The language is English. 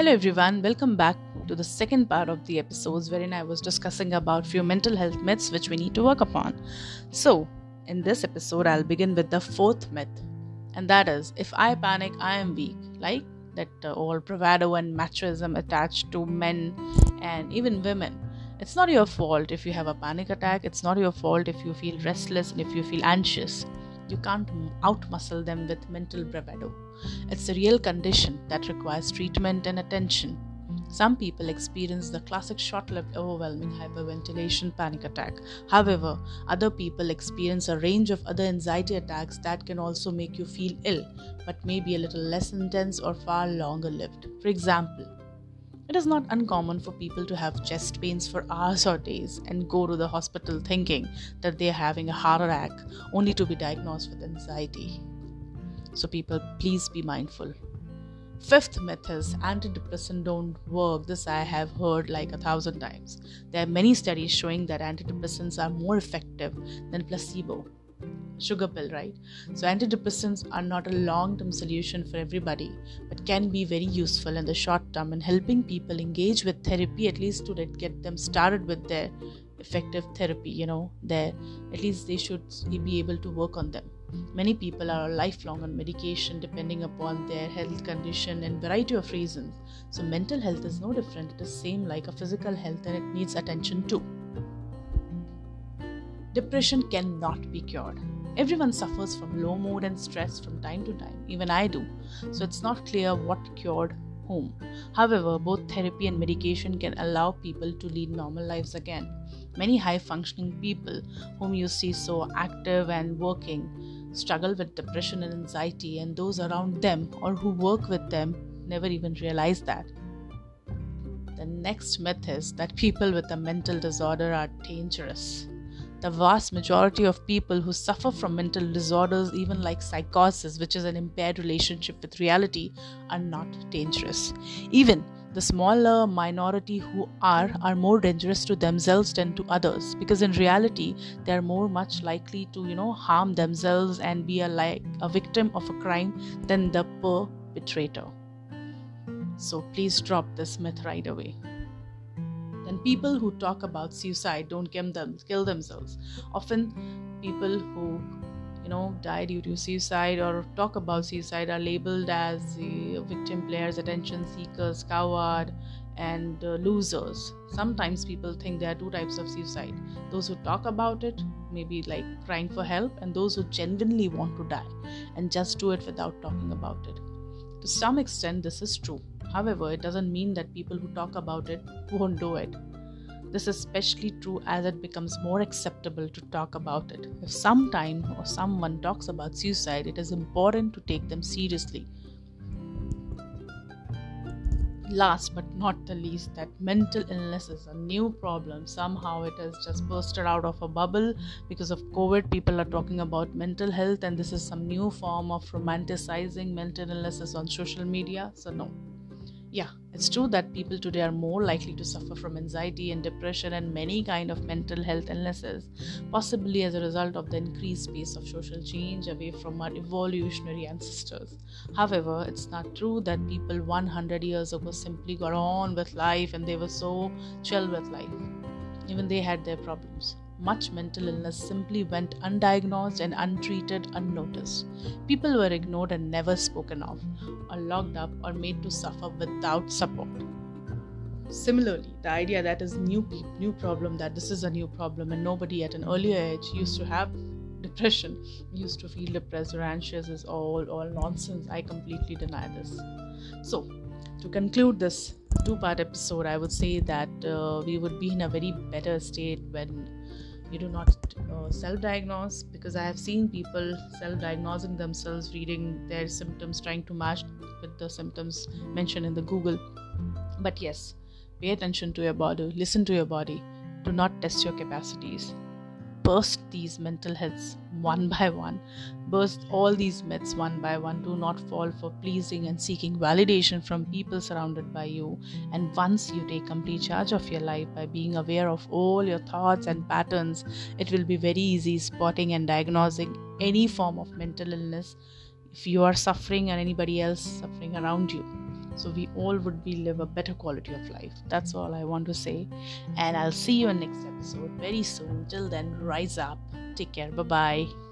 Hello everyone, welcome back to the second part of the episodes wherein I was discussing about few mental health myths which we need to work upon. So, in this episode I'll begin with the fourth myth and that is if I panic I am weak. Like that uh, all bravado and machism attached to men and even women. It's not your fault if you have a panic attack, it's not your fault if you feel restless and if you feel anxious. You can't outmuscle them with mental bravado. It's a real condition that requires treatment and attention. Some people experience the classic short lived overwhelming hyperventilation panic attack. However, other people experience a range of other anxiety attacks that can also make you feel ill, but may be a little less intense or far longer lived. For example, it is not uncommon for people to have chest pains for hours or days and go to the hospital thinking that they are having a heart attack only to be diagnosed with anxiety. So, people, please be mindful. Fifth myth is antidepressants don't work. This I have heard like a thousand times. There are many studies showing that antidepressants are more effective than placebo sugar pill, right? So, antidepressants are not a long term solution for everybody, but can be very useful in the short term in helping people engage with therapy, at least to get them started with their effective therapy. You know, their at least they should be able to work on them. Many people are lifelong on medication depending upon their health condition and variety of reasons. So mental health is no different. It is same like a physical health and it needs attention too. Depression cannot be cured. Everyone suffers from low mood and stress from time to time, even I do. So it's not clear what cured whom. However, both therapy and medication can allow people to lead normal lives again. Many high functioning people whom you see so active and working struggle with depression and anxiety, and those around them or who work with them never even realize that. The next myth is that people with a mental disorder are dangerous. The vast majority of people who suffer from mental disorders, even like psychosis, which is an impaired relationship with reality, are not dangerous. Even the smaller minority who are are more dangerous to themselves than to others because in reality they are more much likely to you know harm themselves and be a like a victim of a crime than the perpetrator so please drop this myth right away and people who talk about suicide don't kill, them, kill themselves. Often, people who you know die due to suicide or talk about suicide are labeled as the victim players, attention seekers, coward, and uh, losers. Sometimes people think there are two types of suicide those who talk about it, maybe like crying for help, and those who genuinely want to die and just do it without talking about it. To some extent, this is true. However, it doesn't mean that people who talk about it won't do it. This is especially true as it becomes more acceptable to talk about it. If sometime or someone talks about suicide, it is important to take them seriously. Last but not the least, that mental illness is a new problem. Somehow it has just bursted out of a bubble because of COVID. People are talking about mental health, and this is some new form of romanticizing mental illnesses on social media. So, no, yeah it's true that people today are more likely to suffer from anxiety and depression and many kind of mental health illnesses possibly as a result of the increased pace of social change away from our evolutionary ancestors. However it's not true that people 100 years ago simply got on with life and they were so chill with life. Even they had their problems much mental illness simply went undiagnosed and untreated, unnoticed. People were ignored and never spoken of, or locked up or made to suffer without support. Similarly, the idea that is new new problem that this is a new problem and nobody at an earlier age used to have depression, used to feel depressed or anxious is all all nonsense. I completely deny this. So, to conclude this two part episode, I would say that uh, we would be in a very better state when you do not uh, self diagnose because I have seen people self diagnosing themselves, reading their symptoms, trying to match with the symptoms mentioned in the Google. But yes, pay attention to your body, listen to your body, do not test your capacities burst these mental heads one by one, burst all these myths one by one. Do not fall for pleasing and seeking validation from people surrounded by you. And once you take complete charge of your life by being aware of all your thoughts and patterns, it will be very easy spotting and diagnosing any form of mental illness if you are suffering or anybody else suffering around you. So we all would be live a better quality of life. That's all i want to say. And i'll see you in next episode very soon. Till then rise up. Take care. Bye bye